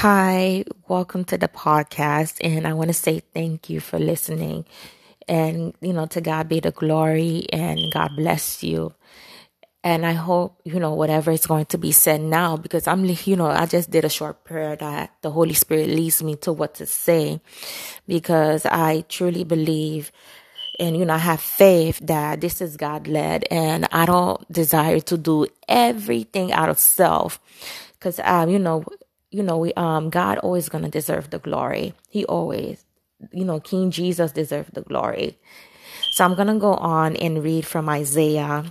Hi, welcome to the podcast. And I want to say thank you for listening. And, you know, to God be the glory and God bless you. And I hope, you know, whatever is going to be said now, because I'm, you know, I just did a short prayer that the Holy Spirit leads me to what to say, because I truly believe and, you know, I have faith that this is God led and I don't desire to do everything out of self. Cause, um, you know, you know, we, um, God always gonna deserve the glory. He always, you know, King Jesus deserved the glory. So I'm gonna go on and read from Isaiah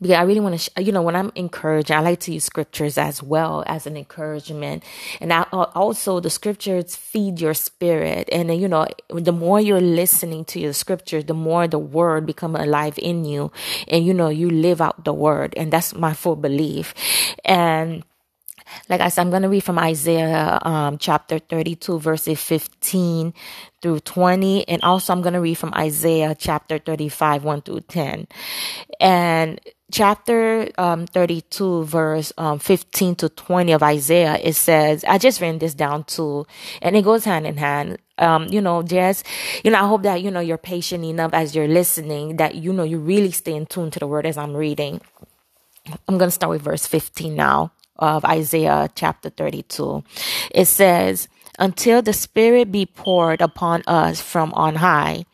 because I really want to, sh- you know, when I'm encouraged, I like to use scriptures as well as an encouragement. And I, also the scriptures feed your spirit. And, you know, the more you're listening to your scriptures, the more the word become alive in you. And, you know, you live out the word. And that's my full belief. And, like I said, I'm going to read from Isaiah um, chapter 32, verses 15 through 20. And also, I'm going to read from Isaiah chapter 35, 1 through 10. And chapter um, 32, verse um, 15 to 20 of Isaiah, it says, I just ran this down too, and it goes hand in hand. Um, you know, just, you know, I hope that, you know, you're patient enough as you're listening, that, you know, you really stay in tune to the word as I'm reading. I'm going to start with verse 15 now of Isaiah chapter 32. It says, Until the Spirit be poured upon us from on high,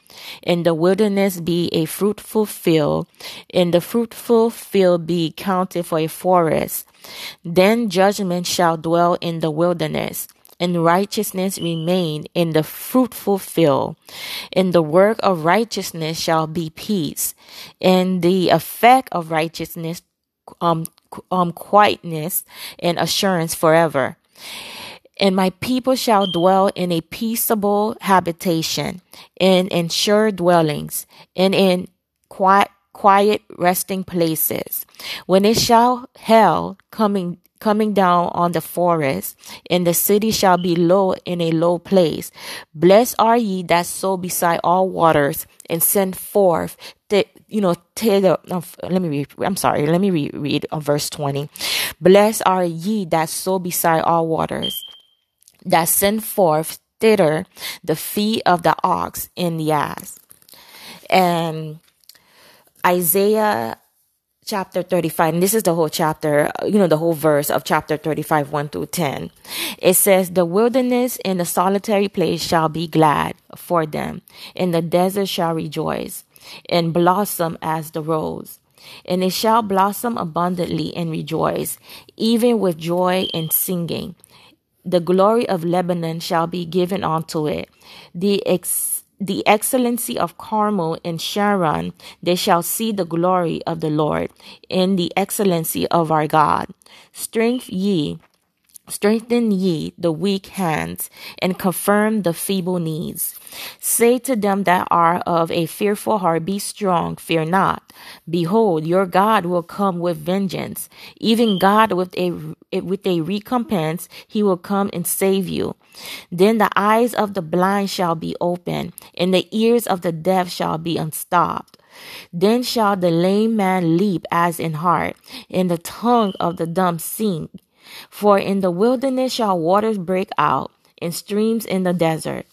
in the wilderness be a fruitful field, in the fruitful field be counted for a forest. Then judgment shall dwell in the wilderness, and righteousness remain in the fruitful field. In the work of righteousness shall be peace, and the effect of righteousness um, um, quietness and assurance forever. And my people shall dwell in a peaceable habitation, in ensure dwellings, and in quiet, quiet resting places. When it shall hail coming coming down on the forest, and the city shall be low in a low place. Blessed are ye that sow beside all waters, and send forth the you know the uh, let me read i'm sorry let me read, uh, verse 20 blessed are ye that sow beside all waters that send forth thither the feet of the ox and the ass and isaiah chapter 35 and this is the whole chapter you know the whole verse of chapter 35 1 through 10 it says the wilderness and the solitary place shall be glad for them and the desert shall rejoice and blossom as the rose. And it shall blossom abundantly and rejoice even with joy and singing. The glory of lebanon shall be given unto it. The ex the excellency of Carmel and Sharon, they shall see the glory of the Lord in the excellency of our God. Strength ye, strengthen ye the weak hands and confirm the feeble knees. Say to them that are of a fearful heart, Be strong, fear not. Behold, your God will come with vengeance, even God with a with a recompense, he will come and save you. Then the eyes of the blind shall be opened, and the ears of the deaf shall be unstopped. Then shall the lame man leap as in heart, and the tongue of the dumb sing. For in the wilderness shall waters break out, and streams in the desert.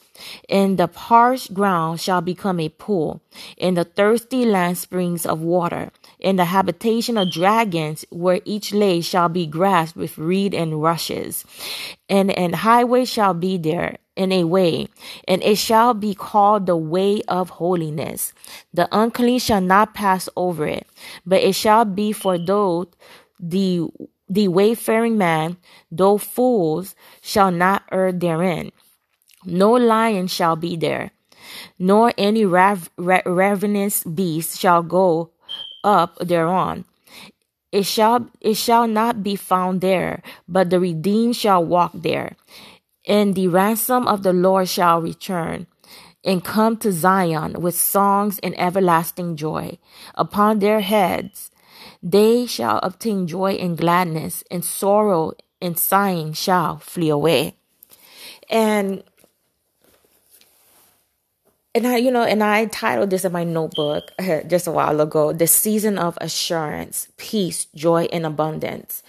And the parched ground shall become a pool, and the thirsty land springs of water. In the habitation of dragons, where each lay shall be grass with reed and rushes. And an highway shall be there, in a way, and it shall be called the way of holiness. The unclean shall not pass over it, but it shall be for those the the wayfaring man, though fools, shall not err therein. No lion shall be there, nor any rav- ra- ravenous beast shall go up thereon. It shall it shall not be found there, but the redeemed shall walk there. And the ransom of the Lord shall return and come to Zion with songs and everlasting joy upon their heads. They shall obtain joy and gladness, and sorrow and sighing shall flee away. And and I, you know, and I titled this in my notebook just a while ago, The Season of Assurance, Peace, Joy, and Abundance.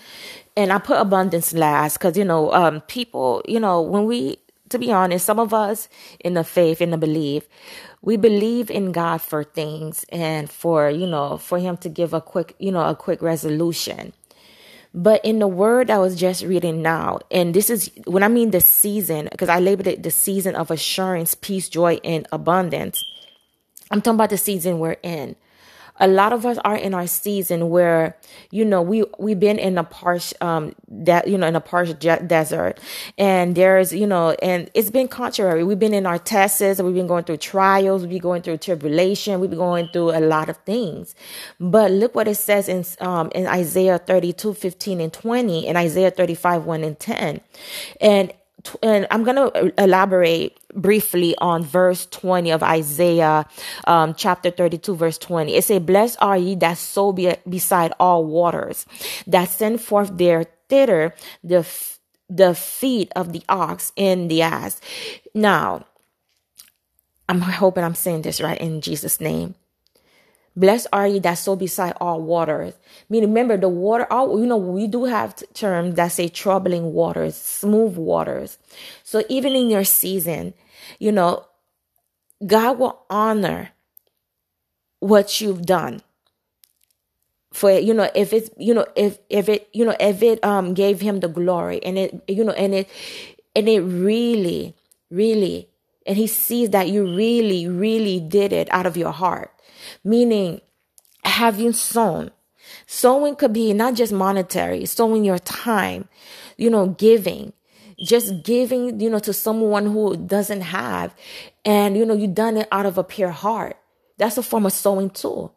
and I put abundance last because, you know, um, people, you know, when we, to be honest, some of us in the faith, in the belief, we believe in God for things and for, you know, for Him to give a quick, you know, a quick resolution. But in the word I was just reading now, and this is when I mean the season, because I labeled it the season of assurance, peace, joy, and abundance. I'm talking about the season we're in a lot of us are in our season where you know we we've been in a parched um that you know in a parched desert. And there's you know and it's been contrary. We've been in our tests and we've been going through trials we've been going through tribulation we've been going through a lot of things. But look what it says in um in Isaiah 32 15 and 20 and Isaiah 35 1 and 10 and and I'm going to elaborate briefly on verse 20 of Isaiah um, chapter 32, verse 20. It says, Blessed are ye that sow be- beside all waters, that send forth their thither the, f- the feet of the ox and the ass. Now, I'm hoping I'm saying this right in Jesus' name. Blessed are ye that sow beside all waters. I mean, remember the water, all, you know, we do have terms that say troubling waters, smooth waters. So even in your season, you know, God will honor what you've done. For you know, if it's you know, if if it you know, if it um gave him the glory and it you know, and it and it really, really, and he sees that you really, really did it out of your heart meaning you sown? Sowing could be not just monetary, sowing your time, you know, giving, just giving, you know, to someone who doesn't have. And, you know, you done it out of a pure heart. That's a form of sowing too.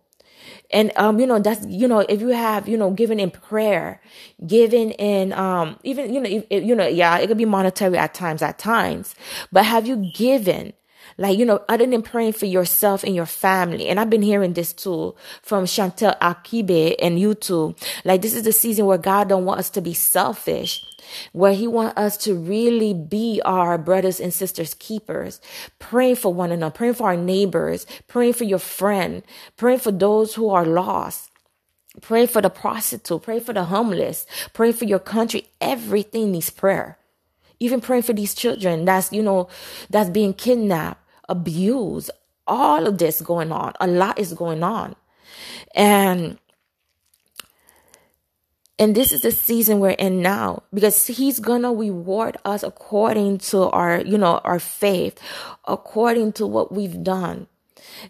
And, um, you know, that's, you know, if you have, you know, given in prayer, given in, um, even, you know, if, you know, yeah, it could be monetary at times, at times, but have you given like, you know, other than praying for yourself and your family. And I've been hearing this too from Chantel Akibe and you too. Like, this is the season where God don't want us to be selfish where he want us to really be our brothers and sisters keepers praying for one another praying for our neighbors praying for your friend praying for those who are lost pray for the prostitute pray for the homeless pray for your country everything needs prayer even praying for these children that's you know that's being kidnapped abuse, all of this going on. A lot is going on. And and this is the season we're in now because he's gonna reward us according to our, you know, our faith, according to what we've done.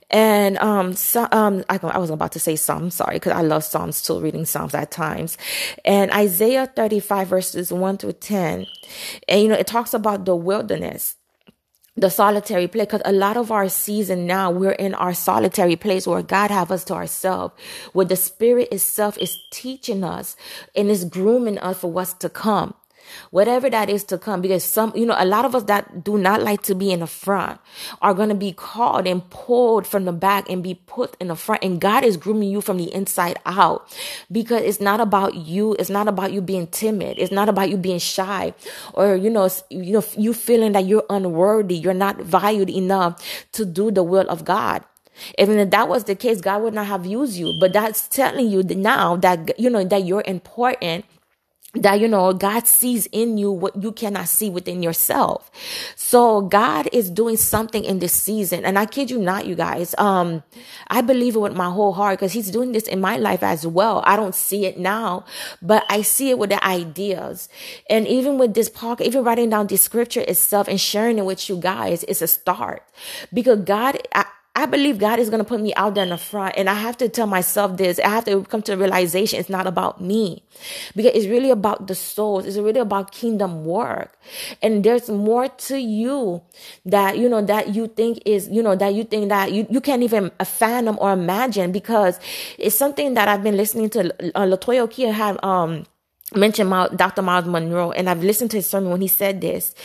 And um, so, um, I, I was about to say Psalms, sorry, because I love Psalms too, reading Psalms at times. And Isaiah 35 verses 1 through 10, and you know, it talks about the wilderness the solitary place because a lot of our season now we're in our solitary place where god have us to ourselves where the spirit itself is teaching us and is grooming us for what's to come whatever that is to come because some you know a lot of us that do not like to be in the front are going to be called and pulled from the back and be put in the front. And god is grooming you from the inside out because it's not about you. It's not about you being timid. It's not about you being shy or you know you know you feeling that you're unworthy. You're not valued enough to do the will of god. Even if that was the case, God would not have used you. But that's telling you now that, you know, that you're important that you know God sees in you what you cannot see within yourself. So God is doing something in this season and I kid you not you guys. Um I believe it with my whole heart because he's doing this in my life as well. I don't see it now, but I see it with the ideas. And even with this podcast, even writing down the scripture itself and sharing it with you guys is a start because God I, I believe God is going to put me out there in the front. And I have to tell myself this. I have to come to the realization it's not about me because it's really about the souls. It's really about kingdom work. And there's more to you that, you know, that you think is, you know, that you think that you, you can't even fathom or imagine because it's something that I've been listening to uh, Latoya Kia have, um, mentioned Dr. Myles Munroe, and I've listened to his sermon when he said this.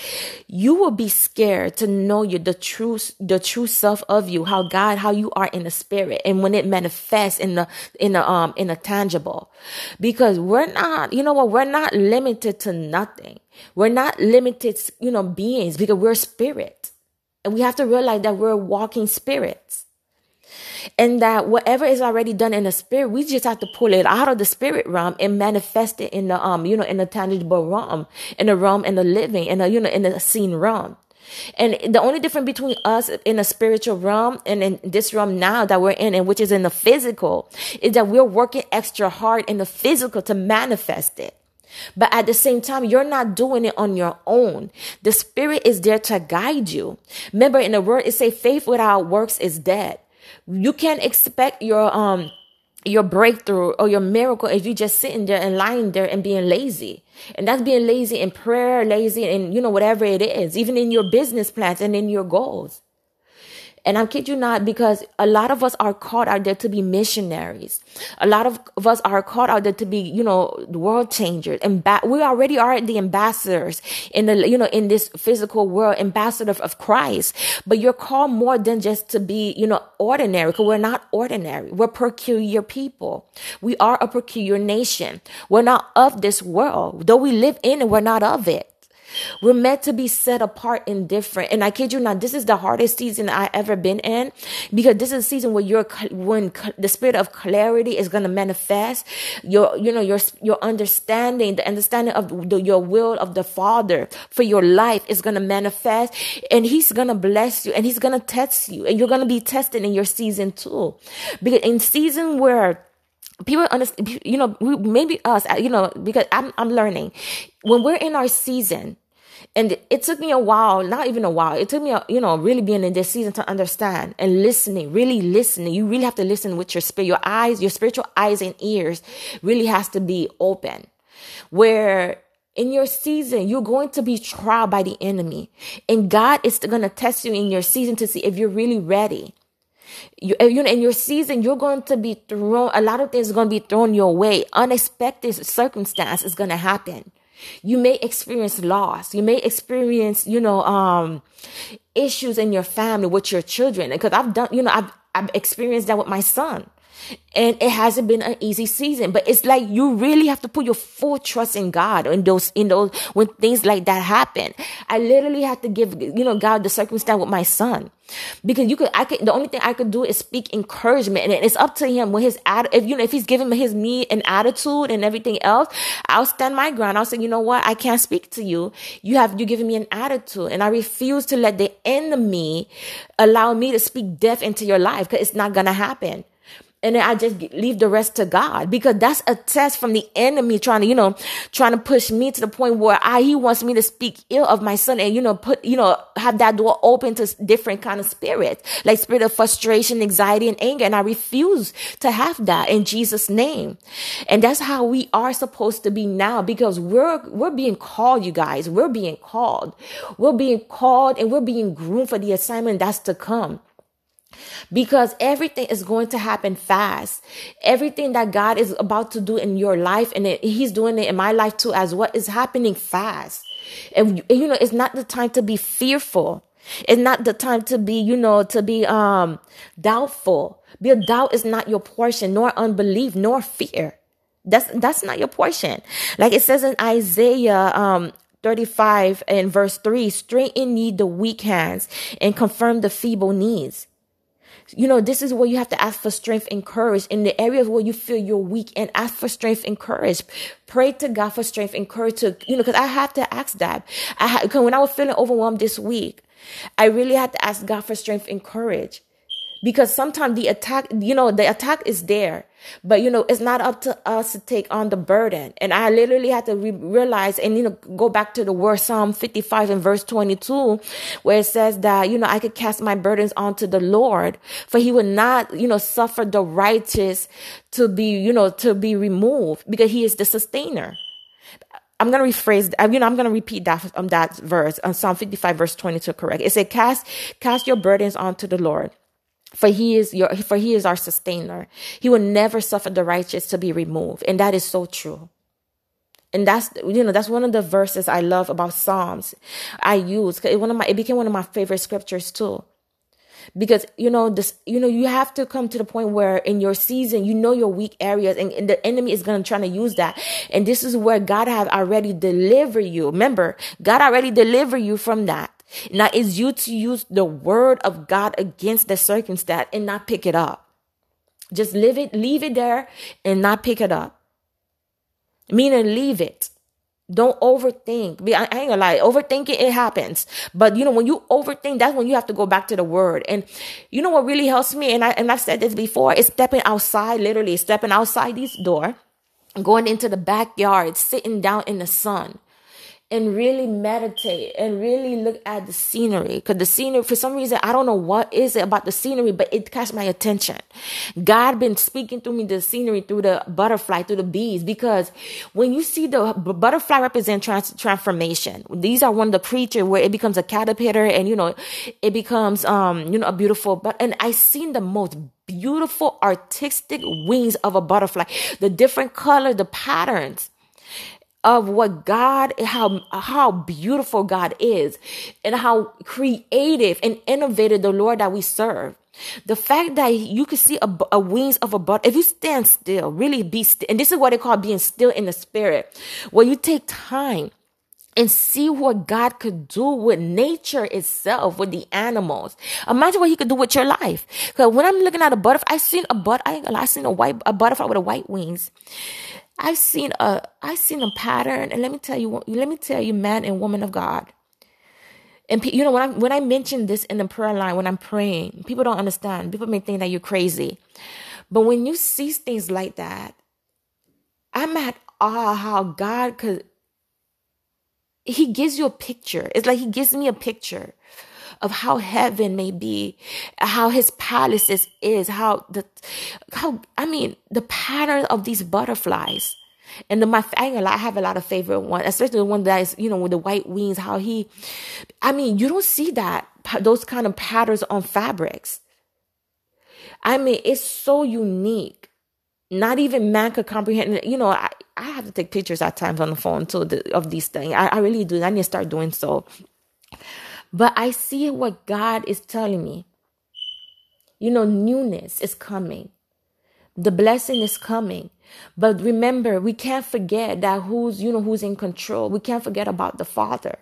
You will be scared to know you, the true, the true self of you, how God, how you are in the spirit, and when it manifests in the, in the, um, in the tangible. Because we're not, you know what, we're not limited to nothing. We're not limited, you know, beings because we're spirit. And we have to realize that we're walking spirits. And that whatever is already done in the spirit, we just have to pull it out of the spirit realm and manifest it in the um, you know, in the tangible realm, in the realm in the living, in the you know, in the seen realm. And the only difference between us in the spiritual realm and in this realm now that we're in, and which is in the physical, is that we're working extra hard in the physical to manifest it. But at the same time, you're not doing it on your own. The spirit is there to guide you. Remember in the word, it say faith without works is dead. You can't expect your, um, your breakthrough or your miracle if you just sitting there and lying there and being lazy. And that's being lazy in prayer, lazy in, you know, whatever it is, even in your business plans and in your goals. And I kid you not, because a lot of us are called out there to be missionaries. A lot of, us are called out there to be, you know, world changers. And ba- we already are the ambassadors in the, you know, in this physical world, ambassador of Christ. But you're called more than just to be, you know, ordinary, because we're not ordinary. We're peculiar people. We are a peculiar nation. We're not of this world. Though we live in it, we're not of it. We're meant to be set apart and different. And I kid you not, this is the hardest season I ever been in because this is a season where you're, when the spirit of clarity is going to manifest, your, you know, your, your understanding, the understanding of the, your will of the Father for your life is going to manifest and He's going to bless you and He's going to test you and you're going to be tested in your season too. Because in season where people understand you know maybe us you know because i'm i'm learning when we're in our season and it took me a while, not even a while. It took me, a, you know, really being in this season to understand and listening, really listening. You really have to listen with your spirit, your eyes, your spiritual eyes and ears really has to be open. Where in your season, you're going to be tried by the enemy and God is going to test you in your season to see if you're really ready. You, you know, in your season, you're going to be thrown, a lot of things are going to be thrown your way. Unexpected circumstance is going to happen. You may experience loss. You may experience, you know, um, issues in your family with your children. Because I've done, you know, I've, I've experienced that with my son and it hasn't been an easy season but it's like you really have to put your full trust in god in those in those when things like that happen. I literally had to give you know god the circumstance with my son. Because you could i could the only thing i could do is speak encouragement. And it's up to him with his ad if you know if he's giving his me an attitude and everything else i'll stand my ground. I'll say you know what? I can't speak to you. You have you giving me an attitude. And i refuse to let the enemy allow me to speak death into your life because it's not gonna happen and then I just leave the rest to God because that's a test from the enemy trying to, you know, trying to push me to the point where I, he wants me to speak ill of my son and, you know, put, you know, have that door open to different kind of spirits, like spirit of frustration, anxiety, and anger. And I refuse to have that in Jesus name. And that's how we are supposed to be now because we're, we're being called, you guys. We're being called. We're being called and we're being groomed for the assignment that's to come because everything is going to happen fast. Everything that God is about to do in your life and it, He's doing it in my life too, as what is happening fast. And you know, it's not the time to be fearful. It's not the time to be, you know, to be um doubtful. Because doubt is not your portion, nor unbelief, nor fear. That's that's not your portion. Like it says in Isaiah um 35 and verse 3 straighten ye the weak hands and confirm the feeble knees you know, this is where you have to ask for strength and courage in the areas where you feel you're weak and ask for strength and courage. Pray to God for strength and courage to, you know, cause I have to ask that. I when I was feeling overwhelmed this week, I really had to ask God for strength and courage because sometimes the attack, you know, the attack is there, but you know, it's not up to us to take on the burden. And I literally had to re- realize and, you know, go back to the word Psalm 55 and verse 22, where it says that, you know, I could cast my burdens onto the Lord, for he would not, you know, suffer the righteous to be, you know, to be removed because he is the sustainer. I'm gonna rephrase, you know, I'm gonna repeat that um, that verse on Psalm 55 verse 22 correct. It said, "Cast cast your burdens onto the Lord, for he is your for he is our sustainer. He will never suffer the righteous to be removed. And that is so true. And that's you know that's one of the verses i love about psalms. I use one of my it became one of my favorite scriptures too. Because you know this you know you have to come to the point where in your season you know your weak areas and, and the enemy is going to try to use that. And this is where god have already delivered you. Remember god already delivered you from that now it's you to use the word of God against the circumstance and not pick it up. Just leave it, leave it there and not pick it up. Meaning leave it. Don't overthink. I ain't gonna lie, overthinking it happens. But you know, when you overthink, that's when you have to go back to the word. And you know what really helps me, and I and I've said this before, is stepping outside, literally stepping outside this door, going into the backyard, sitting down in the sun and really meditate and really look at the scenery. Because the scenery for some reason i don't know what is it about the scenery but it catch my attention. God been speaking to me the scenery through the butterfly through the bees because when you see the butterfly represent trans- transformation. These are one of the creatures where it becomes a caterpillar and you know it becomes um you know a beautiful but and i seen the most beautiful artistic wings of a butterfly. The different color the patterns of what God, how, how beautiful God is and how creative and innovative the Lord that we serve. The fact that you can see a, a wings of a bird, if you stand still, really be still, and this is what they call being still in the spirit, where you take time and see what God could do with nature itself, with the animals. Imagine what He could do with your life. Because when I'm looking at a butterfly, I seen a but I, I seen a white a butterfly with a white wings, I've seen a I've seen a pattern, and let me tell you, let me tell you, man and woman of God. And you know when I when I mention this in the prayer line when I'm praying, people don't understand. People may think that you're crazy, but when you see things like that, I'm at awe how God could. He gives you a picture. It's like He gives me a picture of how heaven may be, how his palaces is, how the, how, I mean, the pattern of these butterflies. And the, my, I have a lot of favorite ones, especially the one that is, you know, with the white wings, how he, I mean, you don't see that, those kind of patterns on fabrics. I mean, it's so unique. Not even man could comprehend. You know, I, I have to take pictures at times on the phone too the, of these things. I, I really do. I need to start doing so. But I see what God is telling me. You know, newness is coming. The blessing is coming. But remember, we can't forget that who's, you know, who's in control. We can't forget about the Father.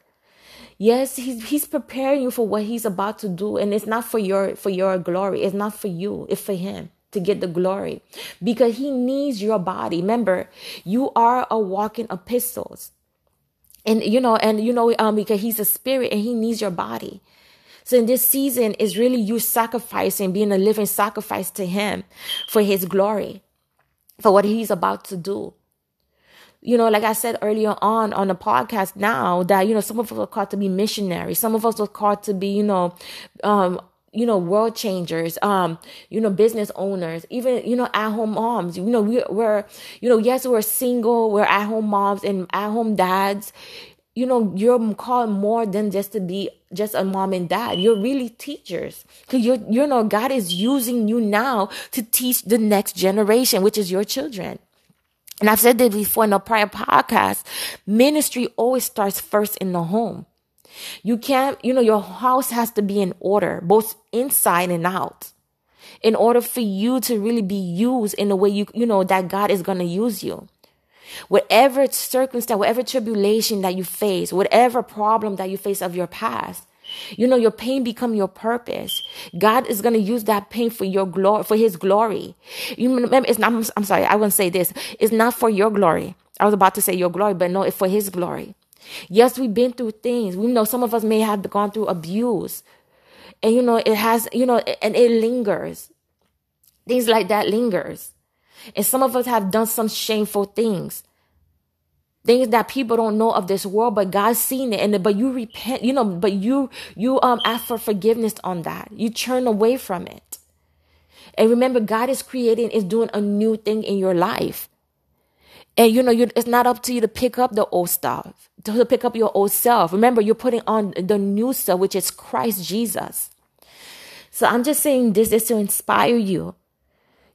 Yes, he's, he's preparing you for what he's about to do. And it's not for your, for your glory. It's not for you. It's for him to get the glory because he needs your body. Remember, you are a walking epistles and you know and you know um because he's a spirit and he needs your body so in this season is really you sacrificing being a living sacrifice to him for his glory for what he's about to do you know, like I said earlier on on the podcast now that, you know, some of us are called to be missionaries. Some of us are called to be, you know, um, you know, world changers, um, you know, business owners, even, you know, at home moms. You know, we, we're, you know, yes, we're single, we're at home moms and at home dads. You know, you're called more than just to be just a mom and dad. You're really teachers. Cause you're, you know, God is using you now to teach the next generation, which is your children. And I've said this before in a prior podcast. Ministry always starts first in the home. You can't, you know, your house has to be in order, both inside and out, in order for you to really be used in the way you, you know, that God is going to use you. Whatever circumstance, whatever tribulation that you face, whatever problem that you face of your past, you know, your pain become your purpose. God is going to use that pain for your glory, for his glory. You remember, it's not, I'm sorry, I to say this. It's not for your glory. I was about to say your glory, but no, it's for his glory. Yes, we've been through things. We know some of us may have gone through abuse. And you know, it has, you know, and it lingers. Things like that lingers. And some of us have done some shameful things. Things that people don't know of this world, but God's seen it. And but you repent, you know, but you you um ask for forgiveness on that. You turn away from it. And remember, God is creating, is doing a new thing in your life. And you know, it's not up to you to pick up the old stuff, to pick up your old self. Remember, you're putting on the new self, which is Christ Jesus. So I'm just saying this is to inspire you.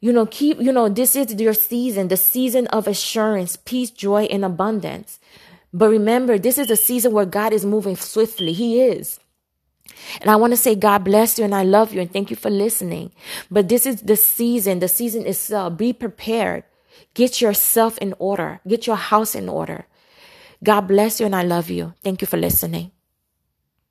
You know, keep, you know, this is your season, the season of assurance, peace, joy, and abundance. But remember, this is a season where God is moving swiftly. He is. And I want to say, God bless you and I love you and thank you for listening. But this is the season. The season is be prepared. Get yourself in order. Get your house in order. God bless you and I love you. Thank you for listening.